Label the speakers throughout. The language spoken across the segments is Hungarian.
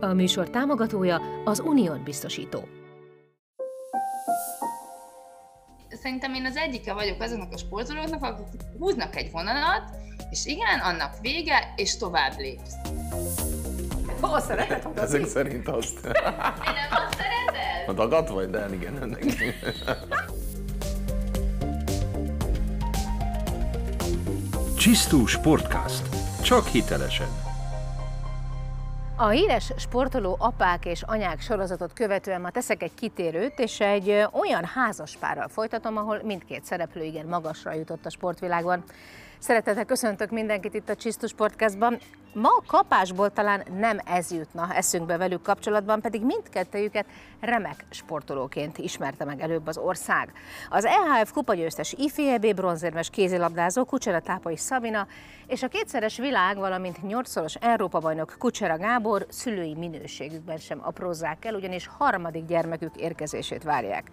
Speaker 1: A műsor támogatója az Unión biztosító.
Speaker 2: Szerintem én az egyike vagyok azoknak a sportolóknak, akik húznak egy vonalat, és igen, annak vége, és tovább lépsz.
Speaker 3: Ó, szereted hadazni?
Speaker 4: Ezek szerint azt.
Speaker 2: Én nem azt szereted?
Speaker 4: A dagat vagy? De igen, ennek.
Speaker 5: Csisztú Sportcast. Csak hitelesen.
Speaker 1: A híres sportoló apák és anyák sorozatot követően ma teszek egy kitérőt, és egy olyan házaspárral folytatom, ahol mindkét szereplő igen magasra jutott a sportvilágban. Szeretettel köszöntök mindenkit itt a Csisztus Sportcastban. Ma a kapásból talán nem ez jutna eszünkbe velük kapcsolatban, pedig mindkettőjüket remek sportolóként ismerte meg előbb az ország. Az EHF kupagyőztes IFEB bronzérmes kézilabdázó Kucsera Tápai Szabina és a kétszeres világ, valamint nyolcszoros Európa-bajnok Kucsera Gábor szülői minőségükben sem aprózzák el, ugyanis harmadik gyermekük érkezését várják.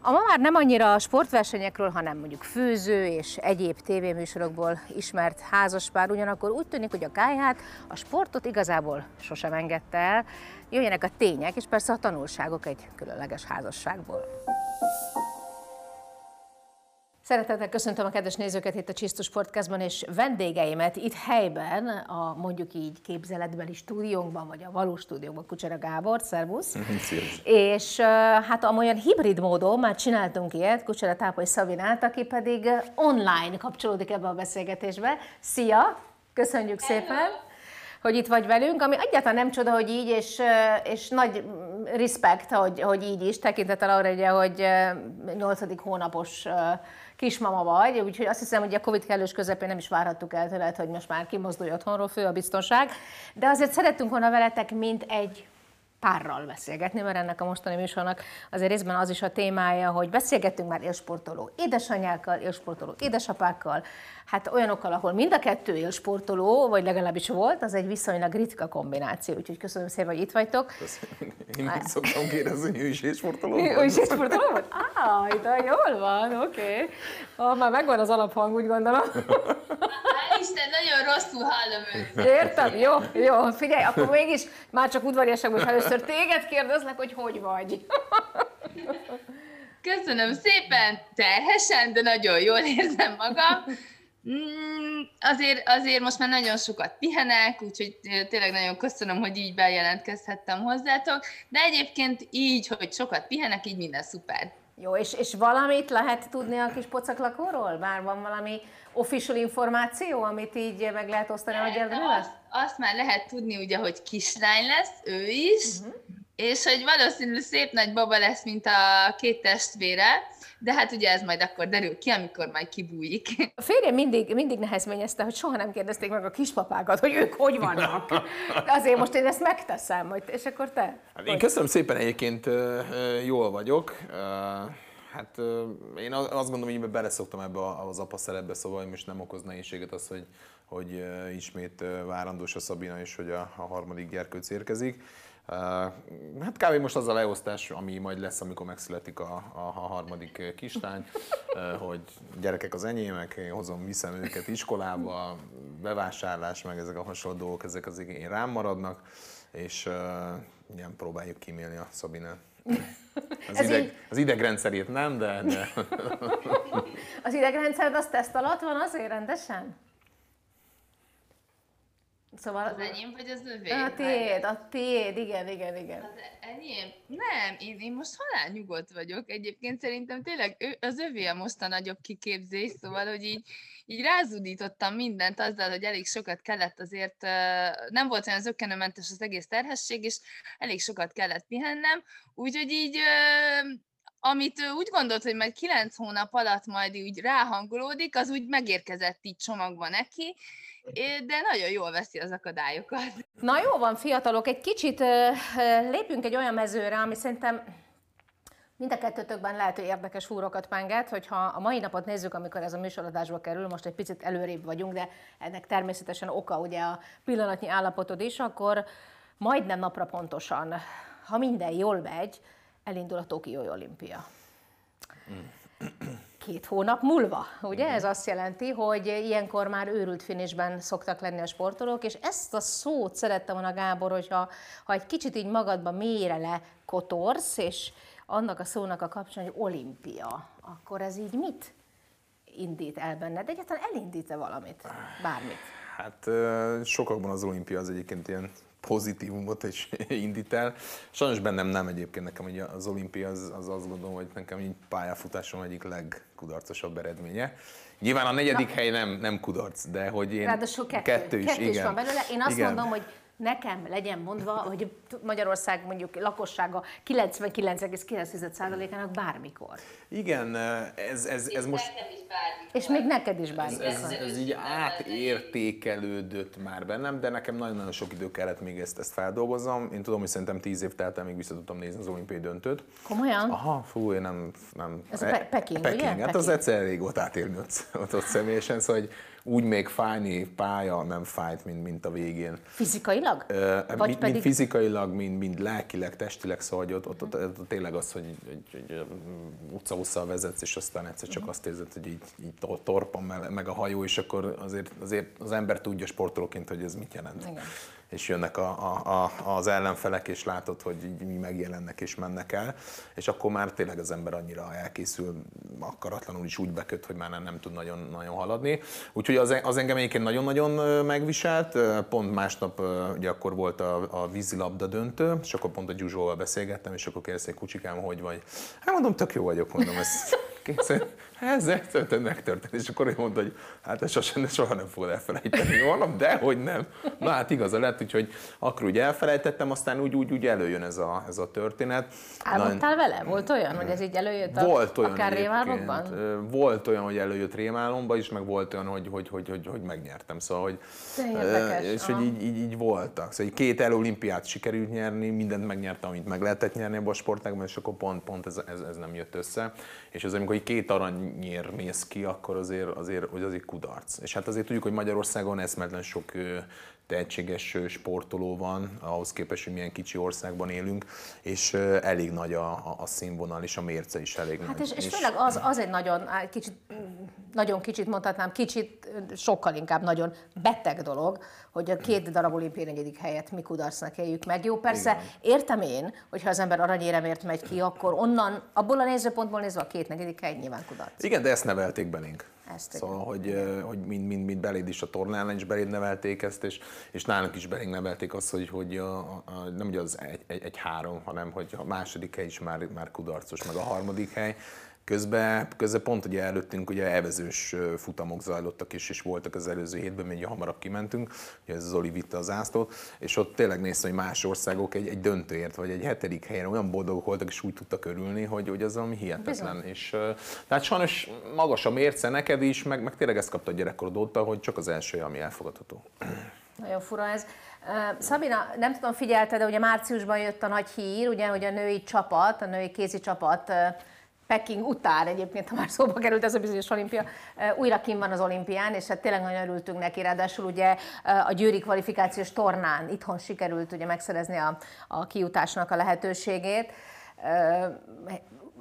Speaker 1: A ma már nem annyira a sportversenyekről, hanem mondjuk főző és egyéb tévéműsorokból ismert házaspár, ugyanakkor úgy tűnik, hogy a kájhát, a sportot igazából sosem engedte el. Jöjjenek a tények, és persze a tanulságok egy különleges házasságból. Szeretettel köszöntöm a kedves nézőket itt a Csisztus Podcastban, és vendégeimet itt helyben, a mondjuk így képzeletbeli stúdiónkban, vagy a valós stúdiónkban, Kucsera Gábor, szervusz. És hát amolyan hibrid módon már csináltunk ilyet, Kucsera Tápai Szabinát, aki pedig online kapcsolódik ebbe a beszélgetésbe. Szia! Köszönjük szépen! hogy itt vagy velünk, ami egyáltalán nem csoda, hogy így, és, és nagy respekt, hogy, hogy így is, tekintettel arra, ugye, hogy uh, 8. hónapos kismama vagy, úgyhogy azt hiszem, hogy a Covid kellős közepén nem is várhattuk el tőled, hogy most már kimozdulj otthonról, fő a biztonság, de azért szerettünk volna veletek, mint egy párral beszélgetni, mert ennek a mostani műsornak azért részben az is a témája, hogy beszélgettünk már élsportoló édesanyákkal, élsportoló édesapákkal, hát olyanokkal, ahol mind a kettő élsportoló, vagy legalábbis volt, az egy viszonylag ritka kombináció, úgyhogy köszönöm szépen, hogy itt vagytok.
Speaker 4: Én meg szoktam kérdezni, hogy ő is sportoló
Speaker 1: Ő is élsportoló volt? Á, de jól van, oké. Okay. Ah, már megvan az alaphang, úgy gondolom.
Speaker 2: Isten, nagyon rosszul hallom őt.
Speaker 1: Értem? Jó, jó. Figyelj, akkor mégis már csak udvariaság, hogy először téged kérdezlek, hogy hogy vagy.
Speaker 2: Köszönöm szépen, terhesen, de nagyon jól érzem magam. Mm, azért, azért most már nagyon sokat pihenek, úgyhogy tényleg nagyon köszönöm, hogy így bejelentkezhettem hozzátok, de egyébként így, hogy sokat pihenek, így minden szuper.
Speaker 1: Jó, és, és valamit lehet tudni a kis pocaklakóról? Bár van valami official információ, amit így meg lehet osztani, hogy
Speaker 2: De
Speaker 1: érdemel?
Speaker 2: azt, azt már lehet tudni, ugye, hogy kislány lesz, ő is, uh-huh. és hogy valószínűleg szép nagy baba lesz, mint a két testvére, de hát ugye ez majd akkor derül ki, amikor majd kibújik.
Speaker 1: A férjem mindig, mindig nehezményezte, hogy soha nem kérdezték meg a kispapákat, hogy ők hogy vannak. De azért most én ezt megteszem, hogy, és akkor te?
Speaker 4: Hát én köszönöm szépen egyébként, jól vagyok. Hát én az- azt gondolom, hogy beleszoktam ebbe az apa szerepbe, szóval most nem okoz nehézséget az, hogy, hogy ismét várandós a Szabina, és hogy a, a harmadik gyerkőc érkezik. Hát kb. most az a leosztás, ami majd lesz, amikor megszületik a, a, a harmadik kislány, hogy gyerekek az enyémek, én hozom, viszem őket iskolába, bevásárlás, meg ezek a hasonló dolgok, ezek az én rám maradnak, és uh, igen, próbáljuk kímélni a Szabinát. Az,
Speaker 1: Ez
Speaker 4: ideg,
Speaker 1: így-
Speaker 4: az idegrendszerét nem, de, de
Speaker 1: Az idegrendszered az teszt alatt van azért rendesen? Szóval...
Speaker 2: Az enyém vagy az övé?
Speaker 1: A tiéd, a tiéd, igen, igen, igen.
Speaker 2: Az enyém? Nem, én, én most halál nyugodt vagyok. Egyébként szerintem tényleg ő, az övé a most a nagyobb kiképzés, szóval, hogy így, így rázudítottam mindent azzal, hogy elég sokat kellett azért, nem volt olyan zökkenőmentes az egész terhesség, és elég sokat kellett pihennem, úgyhogy így amit ő úgy gondolt, hogy majd kilenc hónap alatt majd úgy ráhangolódik, az úgy megérkezett így csomagba neki, de nagyon jól veszi az akadályokat.
Speaker 1: Na jó van, fiatalok, egy kicsit lépjünk egy olyan mezőre, ami szerintem mind a kettőtökben lehet, hogy érdekes húrokat penget, hogyha a mai napot nézzük, amikor ez a műsoradásba kerül, most egy picit előrébb vagyunk, de ennek természetesen oka ugye a pillanatnyi állapotod is, akkor majdnem napra pontosan, ha minden jól megy, elindul a Tokiói olimpia. Két hónap múlva, ugye? Ez azt jelenti, hogy ilyenkor már őrült finisben szoktak lenni a sportolók, és ezt a szót szerettem volna, Gábor, hogyha ha egy kicsit így magadba mélyre le kotorsz, és annak a szónak a kapcsán, hogy olimpia, akkor ez így mit indít el benned? Egyáltalán elindít-e valamit? Bármit?
Speaker 4: Hát sokakban az olimpia az egyébként ilyen pozitívumot is indít el. Sajnos bennem nem egyébként, nekem ugye az olimpia az, az azt gondolom, hogy nekem így pályafutásom egyik legkudarcosabb eredménye. Nyilván a negyedik Na. hely nem, nem kudarc, de hogy én...
Speaker 1: Ráadásul kettő, kettő is, kettő igen. is van belőle. Én azt igen. mondom, hogy nekem legyen mondva, hogy Magyarország mondjuk lakossága 99,9%-ának bármikor.
Speaker 4: Igen, ez, ez, ez most...
Speaker 1: És még neked is bármikor.
Speaker 4: Ez, ez, ez így átértékelődött már bennem, de nekem nagyon-nagyon sok idő kellett még ezt, ezt feldolgozom. Én tudom, hogy szerintem 10 év telt el, még vissza tudtam nézni az olimpiai döntőt.
Speaker 1: Komolyan?
Speaker 4: Aha, fú, én nem... nem
Speaker 1: ez a Pe- Peking,
Speaker 4: Peking,
Speaker 1: ugye?
Speaker 4: Hát Peking. az egyszer elég volt átélni ott, ott, ott személyesen, szóval hogy úgy még fájni pálya nem fájt, mint, mint a végén.
Speaker 1: Fizikailag?
Speaker 4: Ö, Vagy mind, pedig... mind fizikailag, mind, mind lelkileg, testileg, szóval hogy ott, ott, ott, ott, tényleg az, hogy, hogy, hogy utca vezetsz, és aztán egyszer csak azt érzed, hogy így, így torpan meg a hajó, és akkor azért, azért az ember tudja sportolóként, hogy ez mit jelent. Igen és jönnek a, a, a, az ellenfelek, és látod, hogy mi megjelennek és mennek el, és akkor már tényleg az ember annyira elkészül, akaratlanul is úgy beköt, hogy már nem, tud nagyon, nagyon haladni. Úgyhogy az, az engem egyébként nagyon-nagyon megviselt, pont másnap ugye akkor volt a, a vízilabda döntő, és akkor pont a Gyuzsóval beszélgettem, és akkor kérdezték, kucsikám, hogy vagy. Hát mondom, tök jó vagyok, mondom, készen ez egyszerűen megtörtént. És akkor ő mondta, hogy hát ez sosem, soha nem fogod elfelejteni. Mondom, de hogy nem. Na hát igaza lett, úgyhogy akkor úgy elfelejtettem, aztán úgy, úgy, úgy előjön ez a, ez a történet.
Speaker 1: Álmodtál Na, vele? Volt olyan, hogy ez így előjött a,
Speaker 4: volt olyan
Speaker 1: akár rémálomban?
Speaker 4: Volt olyan, hogy előjött rémálomba is, meg volt olyan, hogy, hogy, hogy, hogy, hogy megnyertem. Szóval, hogy,
Speaker 1: érdekes.
Speaker 4: És hogy így, így, így voltak. Szóval két előolimpiát sikerült nyerni, mindent megnyertem, amit meg lehetett nyerni a sportágban, és akkor pont, pont ez, ez, ez nem jött össze. És az, amikor két aranyér mész ki, akkor azért, azért, hogy azért kudarc. És hát azért tudjuk, hogy Magyarországon eszmetlen sok tehetséges sportoló van, ahhoz képest, hogy milyen kicsi országban élünk, és elég nagy a, a, a színvonal, és a mérce is elég
Speaker 1: hát
Speaker 4: nagy.
Speaker 1: És, és, és főleg az, az egy nagyon, kicsit, nagyon kicsit mondhatnám, kicsit, sokkal inkább nagyon beteg dolog, hogy a két darab olimpiai negyedik helyet mi kudarcnak éljük meg. Jó, persze Igen. értem én, hogyha az ember aranyéremért megy ki, akkor onnan, abból a nézőpontból nézve a két negyedik hely nyilván kudarc.
Speaker 4: Igen, de ezt nevelték belénk. Ezt szóval, hogy, hogy mind, mind, mind beléd is a tornán is beléd nevelték ezt, és, és nálunk is beléd nevelték azt, hogy, hogy a, a, nem ugye az egy, egy, egy három, hanem hogy a második hely is már, már kudarcos, meg a harmadik hely, Közben, közben pont ugye előttünk ugye evezős futamok zajlottak és, és voltak az előző hétben, még hamarabb kimentünk, ugye ez Zoli vitte az ászlót, és ott tényleg néztem, hogy más országok egy, egy döntőért, vagy egy hetedik helyen olyan boldogok voltak, és úgy tudtak örülni, hogy, hogy az valami hihetetlen. Bizony. És, tehát sajnos magas a mérce neked is, meg, meg tényleg ezt kapta a gyerekkorod óta, hogy csak az első, ami elfogadható.
Speaker 1: Nagyon fura ez. Szabina, nem tudom, figyelte, de ugye márciusban jött a nagy hír, ugye, hogy a női csapat, a női kézi csapat Peking után egyébként, ha már szóba került ez a bizonyos olimpia, újra kim van az olimpián, és hát tényleg nagyon örültünk neki, ráadásul ugye a győri kvalifikációs tornán itthon sikerült ugye megszerezni a, a kiutásnak a lehetőségét.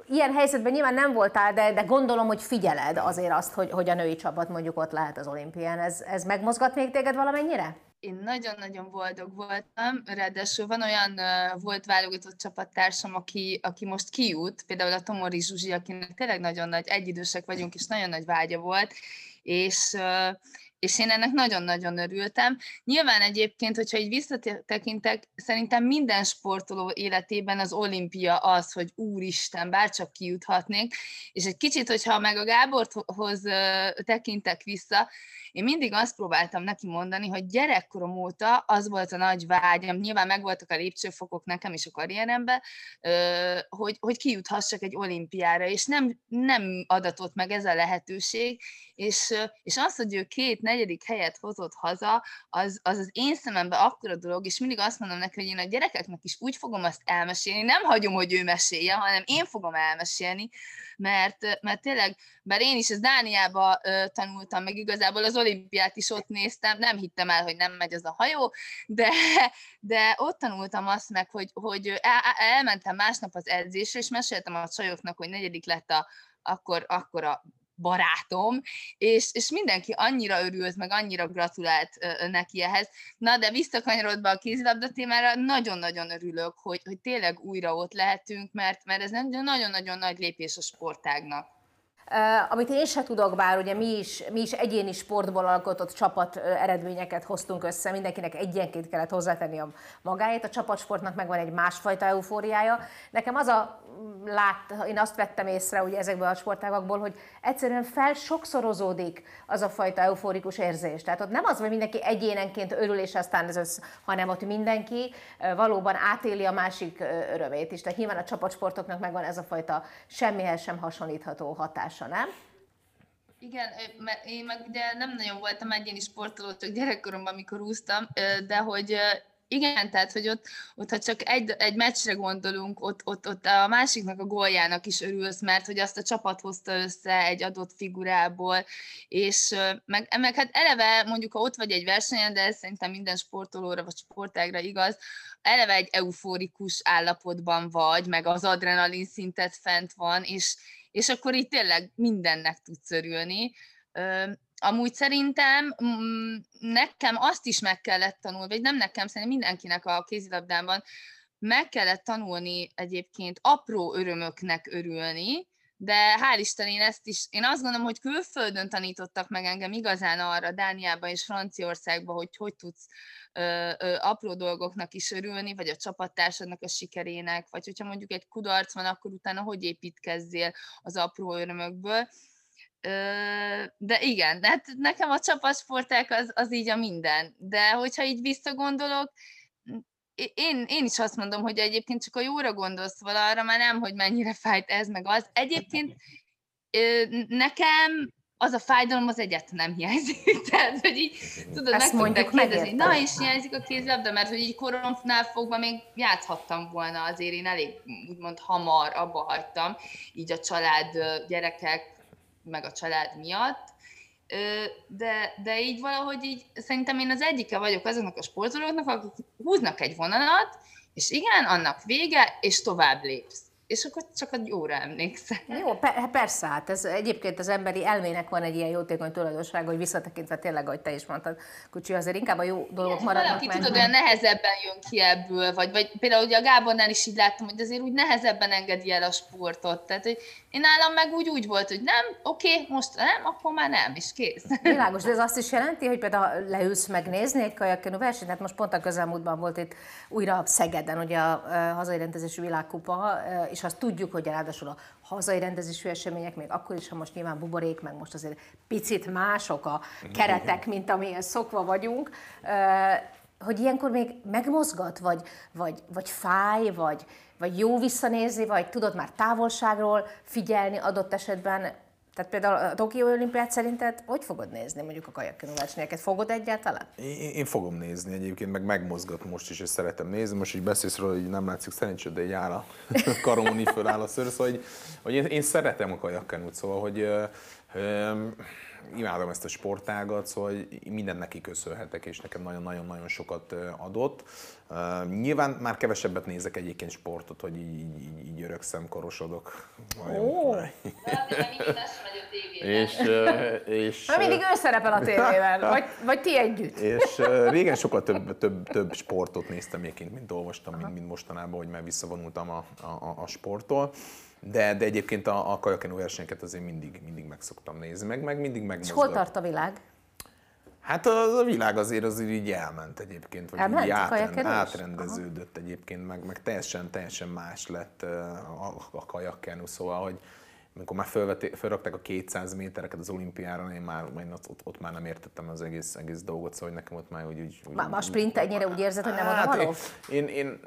Speaker 1: Ilyen helyzetben nyilván nem voltál, de, de gondolom, hogy figyeled azért azt, hogy, hogy a női csapat mondjuk ott lehet az olimpián. Ez, ez megmozgat még téged valamennyire?
Speaker 2: Én nagyon-nagyon boldog voltam, ráadásul van olyan uh, volt válogatott csapattársam, aki, aki most kijut, például a Tomori Zsuzsi, akinek tényleg nagyon nagy, egyidősek vagyunk, és nagyon nagy vágya volt, és uh, és én ennek nagyon-nagyon örültem. Nyilván egyébként, hogyha így visszatekintek, szerintem minden sportoló életében az olimpia az, hogy úristen, bárcsak kijuthatnék, és egy kicsit, hogyha meg a Gáborhoz tekintek vissza, én mindig azt próbáltam neki mondani, hogy gyerekkorom óta az volt a nagy vágyam, nyilván megvoltak a lépcsőfokok nekem is a karrieremben, hogy, hogy kijuthassak egy olimpiára, és nem, nem adatott meg ez a lehetőség, és, és az, hogy ő két negyedik helyet hozott haza, az, az az én szememben akkora dolog, és mindig azt mondom neki, hogy én a gyerekeknek is úgy fogom azt elmesélni, nem hagyom, hogy ő mesélje, hanem én fogom elmesélni, mert, mert tényleg, bár én is az Dániába tanultam, meg igazából az olimpiát is ott néztem, nem hittem el, hogy nem megy az a hajó, de, de ott tanultam azt meg, hogy, hogy el, elmentem másnap az edzésre, és meséltem a csajoknak, hogy negyedik lett a, akkor, akkor a barátom, és, és mindenki annyira örült, meg annyira gratulált neki ehhez. Na, de visszakanyarodva a kézilabda témára, nagyon-nagyon örülök, hogy, hogy tényleg újra ott lehetünk, mert, mert ez nagyon-nagyon nagy lépés a sportágnak.
Speaker 1: Amit én se tudok, bár ugye mi is, mi is egyéni sportból alkotott csapat eredményeket hoztunk össze, mindenkinek egyenként kellett hozzátenni a magáét, a csapatsportnak megvan egy másfajta eufóriája. Nekem az a lát, én azt vettem észre ugye ezekből a sportágakból, hogy egyszerűen fel sokszorozódik az a fajta euforikus érzés. Tehát ott nem az, hogy mindenki egyénenként örül, és aztán ez össz, hanem ott mindenki valóban átéli a másik örömét is. Tehát nyilván a csapatsportoknak megvan ez a fajta semmihez sem hasonlítható hatása, nem?
Speaker 2: Igen, én meg ugye nem nagyon voltam egyéni sportoló, csak gyerekkoromban, amikor úsztam, de hogy igen, tehát, hogy ott, ott ha csak egy, egy meccsre gondolunk, ott, ott, ott a másiknak a góljának is örülsz, mert hogy azt a csapat hozta össze egy adott figurából, és meg, meg hát eleve mondjuk, ha ott vagy egy versenyen, de ez szerintem minden sportolóra vagy sportágra igaz, eleve egy euforikus állapotban vagy, meg az adrenalin szintet fent van, és, és akkor itt tényleg mindennek tudsz örülni. Amúgy szerintem mm, nekem azt is meg kellett tanulni, vagy nem nekem, szerintem mindenkinek a kézilabdában meg kellett tanulni egyébként apró örömöknek örülni, de hál' Isten én ezt is, én azt gondolom, hogy külföldön tanítottak meg engem igazán arra, Dániában és Franciaországban, hogy hogy tudsz ö, ö, apró dolgoknak is örülni, vagy a csapattársadnak a sikerének, vagy hogyha mondjuk egy kudarc van, akkor utána hogy építkezzél az apró örömökből de igen, de hát nekem a csapatsporták az, az így a minden. De hogyha így visszagondolok, én, én is azt mondom, hogy egyébként csak a jóra gondolsz vala, arra már nem, hogy mennyire fájt ez meg az. Egyébként nekem az a fájdalom az egyet nem hiányzik. Tehát, hogy így, tudod, Ezt meg tudták kérdezni, na, és hiányzik a kézlabda, mert hogy így koromnál fogva még játszhattam volna, azért én elég úgymond hamar abba hagytam, így a család, gyerekek, meg a család miatt, de, de így valahogy így szerintem én az egyike vagyok azoknak a sportolóknak, akik húznak egy vonalat, és igen, annak vége, és tovább lépsz és akkor csak a jóra emlékszem.
Speaker 1: Jó, hát persze, hát ez egyébként az emberi elmének van egy ilyen jótékony tulajdonsága, hogy visszatekintve tényleg, ahogy te is mondtad, Kucsi, azért inkább a jó dolgok maradnak
Speaker 2: valaki, meg. tudod, olyan nehezebben jön ki ebből, vagy, vagy például ugye a Gábornál is így láttam, hogy azért úgy nehezebben engedi el a sportot. Tehát, hogy én nálam meg úgy, úgy volt, hogy nem, oké, most nem, akkor már nem, és kész.
Speaker 1: Világos, de ez azt is jelenti, hogy például leülsz megnézni egy kajakkenő versenyt, hát most pont a közelmúltban volt itt újra Szegeden, ugye a hazai rendezésű világkupa, és azt tudjuk, hogy ráadásul a hazai rendezésű események, még akkor is, ha most nyilván buborék, meg most azért picit mások a keretek, mint amilyen szokva vagyunk, hogy ilyenkor még megmozgat, vagy, vagy, vagy fáj, vagy, vagy jó visszanézni, vagy tudod már távolságról figyelni adott esetben tehát például a Tokió olimpiát szerinted hogy fogod nézni mondjuk a kajakkenu versenyeket? Fogod egyáltalán?
Speaker 4: Én, én, fogom nézni egyébként, meg megmozgat most is, és szeretem nézni. Most így beszélsz róla, hogy nem látszik szerencsét, de áll a karomon így föláll a szőr, szóval hogy, hogy én, én, szeretem a kajakkenút, szóval hogy ö, ö, imádom ezt a sportágat, szóval minden neki köszönhetek, és nekem nagyon-nagyon-nagyon sokat adott. Uh, nyilván már kevesebbet nézek egyébként sportot, hogy így, így, így örökszem, korosodok.
Speaker 1: Oh.
Speaker 4: és, uh, és,
Speaker 1: Na, mindig ő szerepel a tévében, vagy, vagy ti együtt.
Speaker 4: És uh, régen sokkal több, több, több sportot néztem egyébként, mint olvastam, mint, mint mostanában, hogy már visszavonultam a, a, a sporttól. De, de egyébként a, a kajakenú versenyeket azért mindig, mindig meg szoktam nézni, meg, meg mindig meg.
Speaker 1: És hol tart a világ?
Speaker 4: Hát a, a világ azért azért így elment egyébként, vagy elment, így átrend, átrendeződött Aha. egyébként, meg, meg teljesen, teljesen más lett a, a kajakkenu, szóval, hogy amikor már felrakták a 200 métereket az olimpiára, én már én ott, ott, már nem értettem az egész, egész dolgot, szóval hogy nekem ott már úgy... úgy,
Speaker 1: úgy a sprint ennyire úgy érzed, hogy nem hát, oda való?
Speaker 4: Én, én,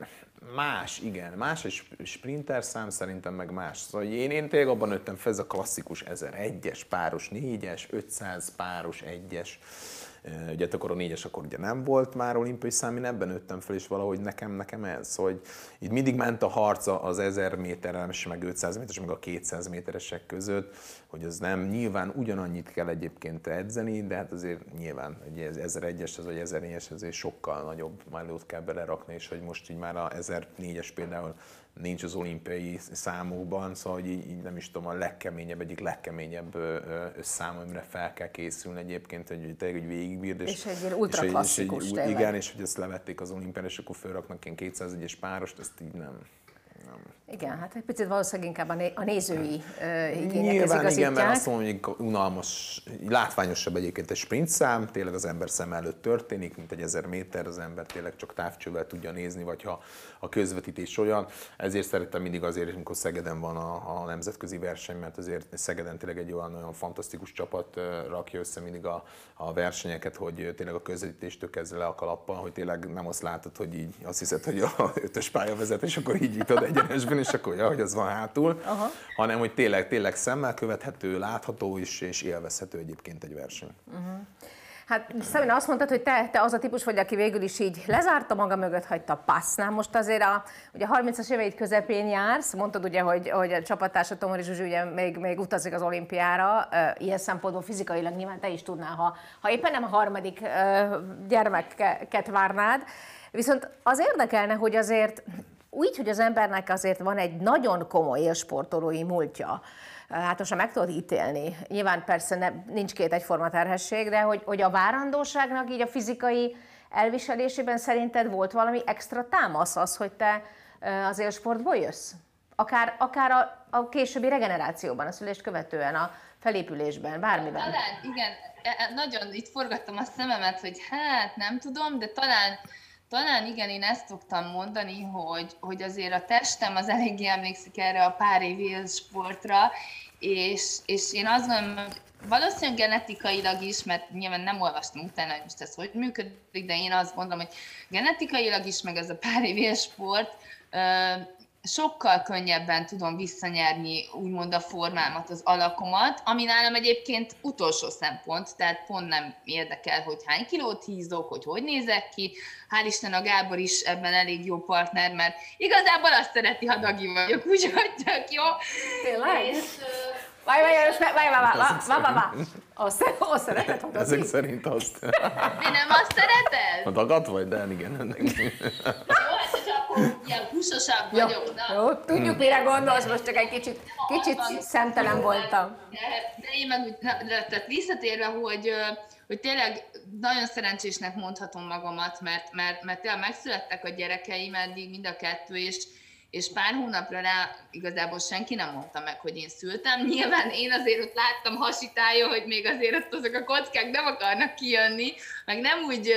Speaker 4: más, igen, más egy sprinter szám szerintem meg más. Szóval én, én tényleg abban nőttem fel, ez a klasszikus 1001-es páros 4-es, 500 páros 1-es Ugye akkor a négyes akkor ugye nem volt már olimpiai szám, én ebben nőttem fel, és valahogy nekem, nekem ez, hogy itt mindig ment a harca az 1000 méteres, meg 500 méteres, meg a 200 méteresek között, hogy az nem, nyilván ugyanannyit kell egyébként edzeni, de hát azért nyilván egy 1001-es, az vagy 1004-es, azért sokkal nagyobb mellót kell belerakni, és hogy most így már a 1004-es például nincs az olimpiai számokban, szóval így, így nem is tudom, a legkeményebb, egyik legkeményebb szám, amire fel kell készülni egyébként, hogy tényleg egy végigbírd.
Speaker 1: És, és egy ilyen ultra klasszikus
Speaker 4: és egy, Igen, és hogy ezt levették az olimpián, és akkor felraknak ilyen 201-es párost, ezt így nem.
Speaker 1: Igen, hát egy picit valószínűleg inkább a, né- a nézői igényekhez
Speaker 4: Nyilván igen, mert azt mondom, hogy unalmas, látványosabb egyébként egy sprint szám, tényleg az ember szem előtt történik, mint egy ezer méter, az ember tényleg csak távcsővel tudja nézni, vagy ha a közvetítés olyan. Ezért szerettem mindig azért, amikor Szegeden van a, a nemzetközi verseny, mert azért Szegeden tényleg egy olyan, olyan fantasztikus csapat rakja össze mindig a, a versenyeket, hogy tényleg a közvetítést kezdve le a kalappal, hogy tényleg nem azt látod, hogy így azt hiszed, hogy a ötös pályavezetés, akkor így jutod egyenesben, és akkor ja, hogy az van hátul, Aha. hanem hogy tényleg, tényleg szemmel követhető, látható is, és élvezhető egyébként egy verseny. Uh-huh.
Speaker 1: Hát Szabina azt mondtad, hogy te, te az a típus vagy, aki végül is így lezárta maga mögött, hagyta passznál. Most azért a, ugye a 30-as éveid közepén jársz, mondtad ugye, hogy, hogy a csapattársa Tomori Zsuzsi ugye még, még utazik az olimpiára, ilyen szempontból fizikailag nyilván te is tudnál, ha, ha éppen nem a harmadik gyermeket várnád. Viszont az érdekelne, hogy azért úgy, hogy az embernek azért van egy nagyon komoly élsportolói múltja, hát most meg tudod ítélni. Nyilván persze ne, nincs két egyforma terhesség, de hogy, hogy a várandóságnak így a fizikai elviselésében szerinted volt valami extra támasz az, hogy te az élsportból jössz? Akár, akár a, a későbbi regenerációban, a szülést követően, a felépülésben, bármiben.
Speaker 2: Talán, igen, e, e, nagyon itt forgattam a szememet, hogy hát nem tudom, de talán talán igen, én ezt szoktam mondani, hogy, hogy azért a testem az eléggé emlékszik erre a pár év sportra, és, és én azt gondolom, valószínűleg genetikailag is, mert nyilván nem olvastam utána, hogy most ez hogy működik, de én azt gondolom, hogy genetikailag is, meg ez a pár év sport, sokkal könnyebben tudom visszanyerni úgymond a formámat, az alakomat, ami nálam egyébként utolsó szempont, tehát pont nem érdekel, hogy hány kilót hízok, hogy hogy nézek ki. Hál' Isten a Gábor is ebben elég jó partner, mert igazából azt szereti, ha dagi vagyok, úgyhogy tök jó.
Speaker 1: Tényleg? És, Várj, várj, most várj, várj, várj, várj, várj, várj. Azt, azt szereted, hogy
Speaker 4: Ezek szerint azt.
Speaker 2: Mi nem azt szereted?
Speaker 4: A dagat vagy, de igen.
Speaker 2: Jó, hát csak ilyen húsosabb vagyok. Na.
Speaker 1: Jó, tudjuk, mire gondolsz, most csak egy kicsit, kicsit szemtelen voltam.
Speaker 2: De, de én meg tehát visszatérve, hogy, hogy tényleg nagyon szerencsésnek mondhatom magamat, mert, mert, mert tényleg megszülettek a gyerekeim eddig mind a kettő, és, és pár hónapra rá igazából senki nem mondta meg, hogy én szültem. Nyilván én azért ott láttam hasitálja, hogy még azért ott azok a kockák nem akarnak kijönni, meg nem úgy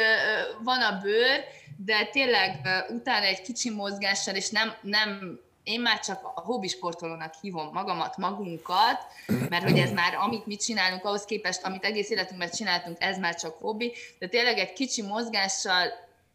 Speaker 2: van a bőr, de tényleg utána egy kicsi mozgással, és nem, nem én már csak a hobbi sportolónak hívom magamat, magunkat, mert hogy ez már, amit mi csinálunk, ahhoz képest, amit egész életünkben csináltunk, ez már csak hobbi, de tényleg egy kicsi mozgással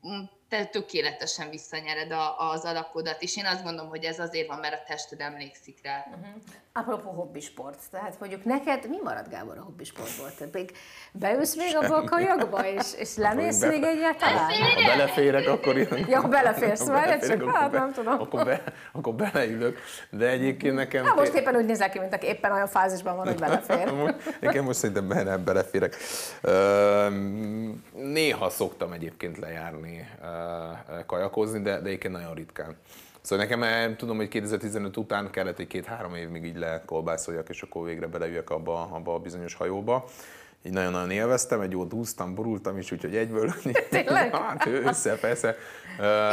Speaker 2: mm, te tökéletesen visszanyered a, az alakodat, és én azt gondolom, hogy ez azért van, mert a tested emlékszik rá. Uh-huh.
Speaker 1: Apropó hobbisport, tehát mondjuk neked mi marad Gábor a hobbisportból? Te még beülsz még abba a kajagba, és, és lemész még egyáltalán?
Speaker 4: Ha beleférek, akkor jön.
Speaker 1: Ja, ha beleférsz, várj csak, hát nem tudom.
Speaker 4: Akkor, be, akkor beleülök, de egyébként nekem...
Speaker 1: Hát most éppen úgy nézel ki, mint aki éppen olyan fázisban van, hogy belefér.
Speaker 4: Nekem most szerintem bele, beleférek. Néha szoktam egyébként lejárni kajakozni, de, de egyébként nagyon ritkán. Szóval nekem eh, tudom, hogy 2015 után kellett egy két-három év még így lekolbászoljak, és akkor végre beleüljek abba, abba a bizonyos hajóba így nagyon-nagyon élveztem, egy jót úsztam, borultam is, úgyhogy egyből
Speaker 1: Tényleg?
Speaker 4: hát össze, persze.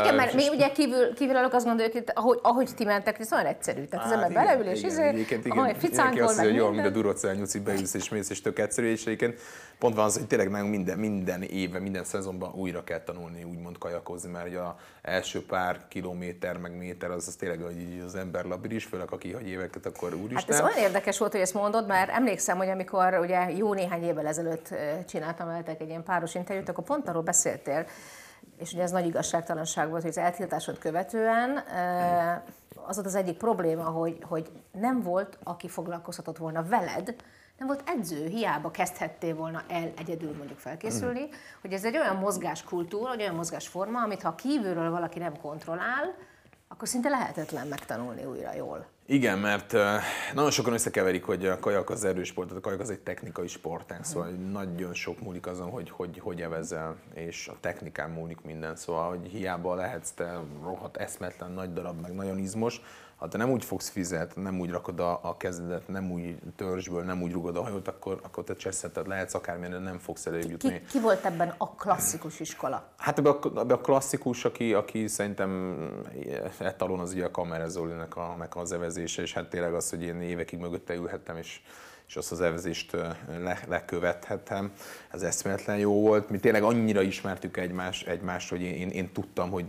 Speaker 1: Igen, mert mi ugye kívül, kívülállók azt gondoljuk, hogy ahogy, ahogy ti mentek, ez olyan egyszerű. Tehát az ember beleül, és izé, ahogy ficánkol,
Speaker 4: meg hogy jó, mint a Durocell nyuci beülsz és mész, és tök egyszerű, és egyébként pont van az, hogy tényleg nagyon minden, minden éve, minden szezonban újra kell tanulni, úgymond kajakozni, mert ugye az első pár kilométer, meg méter, az, az tényleg hogy az ember labiris, főleg aki hagy éveket, akkor úristen.
Speaker 1: Hát ez olyan érdekes volt, hogy ezt mondod, mert emlékszem, hogy amikor ugye jó néhány évvel ezelőtt csináltam veletek egy ilyen páros interjút, akkor pont arról beszéltél, és ugye ez nagy igazságtalanság volt, hogy az eltiltásod követően az volt az egyik probléma, hogy, hogy nem volt, aki foglalkozhatott volna veled, nem volt edző, hiába kezdhettél volna el egyedül mondjuk felkészülni, mm. hogy ez egy olyan mozgáskultúra, egy olyan mozgásforma, amit ha kívülről valaki nem kontrollál, akkor szinte lehetetlen megtanulni újra jól.
Speaker 4: Igen, mert nagyon sokan összekeverik, hogy a kajak az erősport, a kajak az egy technikai sportág, szóval nagyon sok múlik azon, hogy hogy, hogy evezel, és a technikán múlik minden, szóval hogy hiába lehetsz te rohadt eszmetlen, nagy darab, meg nagyon izmos, ha te nem úgy fogsz fizet, nem úgy rakod a, a kezedet, nem úgy törzsből, nem úgy rugod a hajót, akkor, akkor te cseszeted lehetsz akármilyen, nem fogsz előbb jutni.
Speaker 1: Ki, ki, volt ebben a klasszikus iskola?
Speaker 4: Hát ebben a, ebbe a klasszikus, aki, aki szerintem etalon az ugye a Kamera Zolinak a, az evezése, és hát tényleg az, hogy én évekig mögötte ülhettem, és és azt az evezést le, lekövethettem. Ez eszméletlen jó volt. Mi tényleg annyira ismertük egymás, egymást, hogy én, én, én tudtam, hogy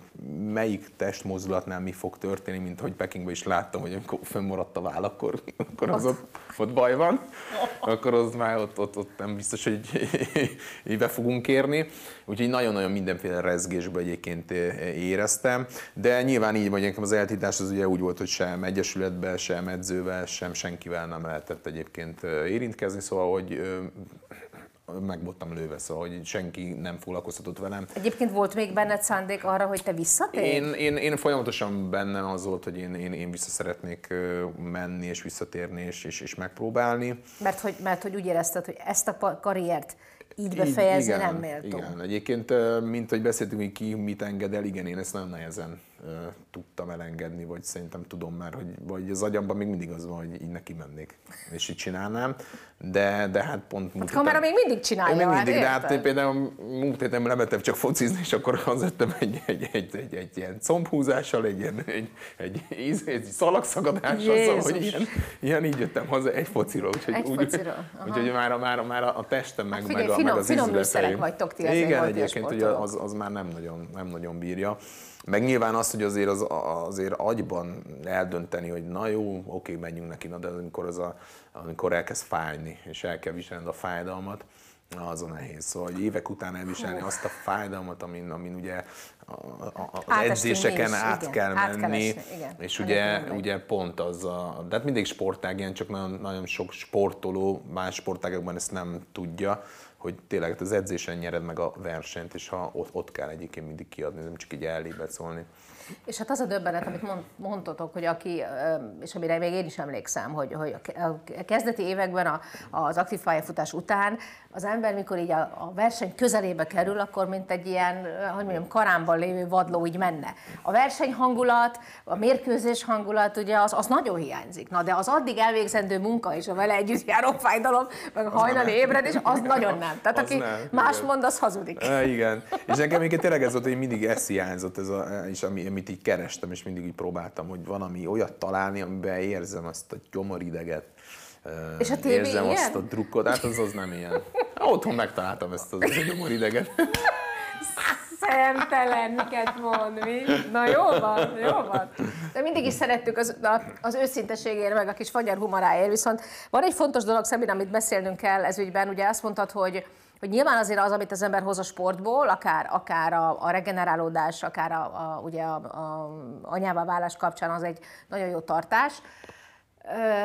Speaker 4: melyik testmozdulatnál mi fog történni, mint hogy Pekingben is láttam, hogy amikor fönnmaradt a váll, akkor, akkor az ott, ott baj van, akkor az már ott, ott, ott nem biztos, hogy így be fogunk érni. Úgyhogy nagyon-nagyon mindenféle rezgésbe egyébként éreztem, de nyilván így vagy nekem az eltítás az ugye úgy volt, hogy sem egyesületben, sem edzővel, sem senkivel nem lehetett egyébként érintkezni, szóval hogy meg voltam lőve, szóval hogy senki nem foglalkoztatott velem.
Speaker 1: Egyébként volt még benned szándék arra, hogy te visszatérj?
Speaker 4: Én, én, én folyamatosan bennem az volt, hogy én, én, én vissza szeretnék menni, és visszatérni, és, és, és megpróbálni.
Speaker 1: Mert hogy, mert hogy úgy érezted, hogy ezt a karriert így befejezni igen, nem méltó.
Speaker 4: Igen, egyébként, mint hogy beszéltünk, hogy ki mit enged el, igen, én ezt nagyon nehezen tudtam elengedni, vagy szerintem tudom már, hogy vagy az agyamban még mindig az van, hogy így neki mennék, és így csinálnám, de, de hát pont
Speaker 1: múlt hát kamera még mindig csinálja,
Speaker 4: még mindig, hát, de hát például múlt héten lementem csak focizni, és akkor az jöttem egy, egy, egy, egy, egy, ilyen combhúzással, egy ilyen egy, egy, egy, egy szalagszagadással, szóval, hogy ilyen, ilyen, így jöttem haza egy fociról, úgyhogy,
Speaker 1: egy úgy, fociról.
Speaker 4: úgyhogy már, már, már a testem meg, hát figyelj, meg,
Speaker 1: finom,
Speaker 4: meg az
Speaker 1: finom műszerek vagytok ti
Speaker 4: Igen, egyébként ugye az, az már nem nagyon, nem nagyon bírja. Meg nyilván az, hogy azért, az, azért agyban eldönteni, hogy na jó, oké, menjünk neki, na de amikor, az a, amikor elkezd fájni, és el kell viselned a fájdalmat, az a nehéz. Szóval hogy évek után elviselni azt a fájdalmat, amin, amin ugye a, a, az Átestünk edzéseken át igen, kell menni, kell esni, igen. és ugye, ugye pont az a, de hát mindig sportág ilyen, csak nagyon, nagyon sok sportoló más sportágokban ezt nem tudja, hogy tényleg az edzésen nyered meg a versenyt, és ha ott, ott kell egyébként mindig kiadni, nem csak így szólni.
Speaker 1: És hát az a döbbenet, amit mondtatok, hogy aki, és amire még én is emlékszem, hogy, hogy a kezdeti években az aktív pályafutás után az ember, mikor így a, a verseny közelébe kerül, akkor mint egy ilyen, hogy mondjam, karámban lévő vadló így menne. A verseny hangulat, a mérkőzés hangulat, ugye az, az nagyon hiányzik. Na, de az addig elvégzendő munka és a vele együtt járó fájdalom, meg a hajnali ébredés, az nagyon nem. Tehát az aki nem, más igen. mond, az hazudik.
Speaker 4: E, igen. És nekem még tényleg ez volt, hogy mindig ez hiányzott, ez a, és ami, amit így kerestem, és mindig így próbáltam, hogy van, ami olyat találni, amiben érzem azt a gyomorideget,
Speaker 1: és a tévé
Speaker 4: érzem
Speaker 1: ilyen?
Speaker 4: azt a drukkot, hát az, az nem ilyen. Otthon megtaláltam ezt az, gyomorideget.
Speaker 1: Szemtelen, miket mond, mi? Na jó van, jó van. De mindig is szerettük az, az őszinteségért, meg a kis fagyar humoráért, viszont van egy fontos dolog, Szabin, amit beszélnünk kell ez ügyben. Ugye azt mondtad, hogy hogy nyilván azért az, amit az ember hoz a sportból, akár, akár a, a regenerálódás, akár a, a, ugye a, a anyává válás kapcsán az egy nagyon jó tartás,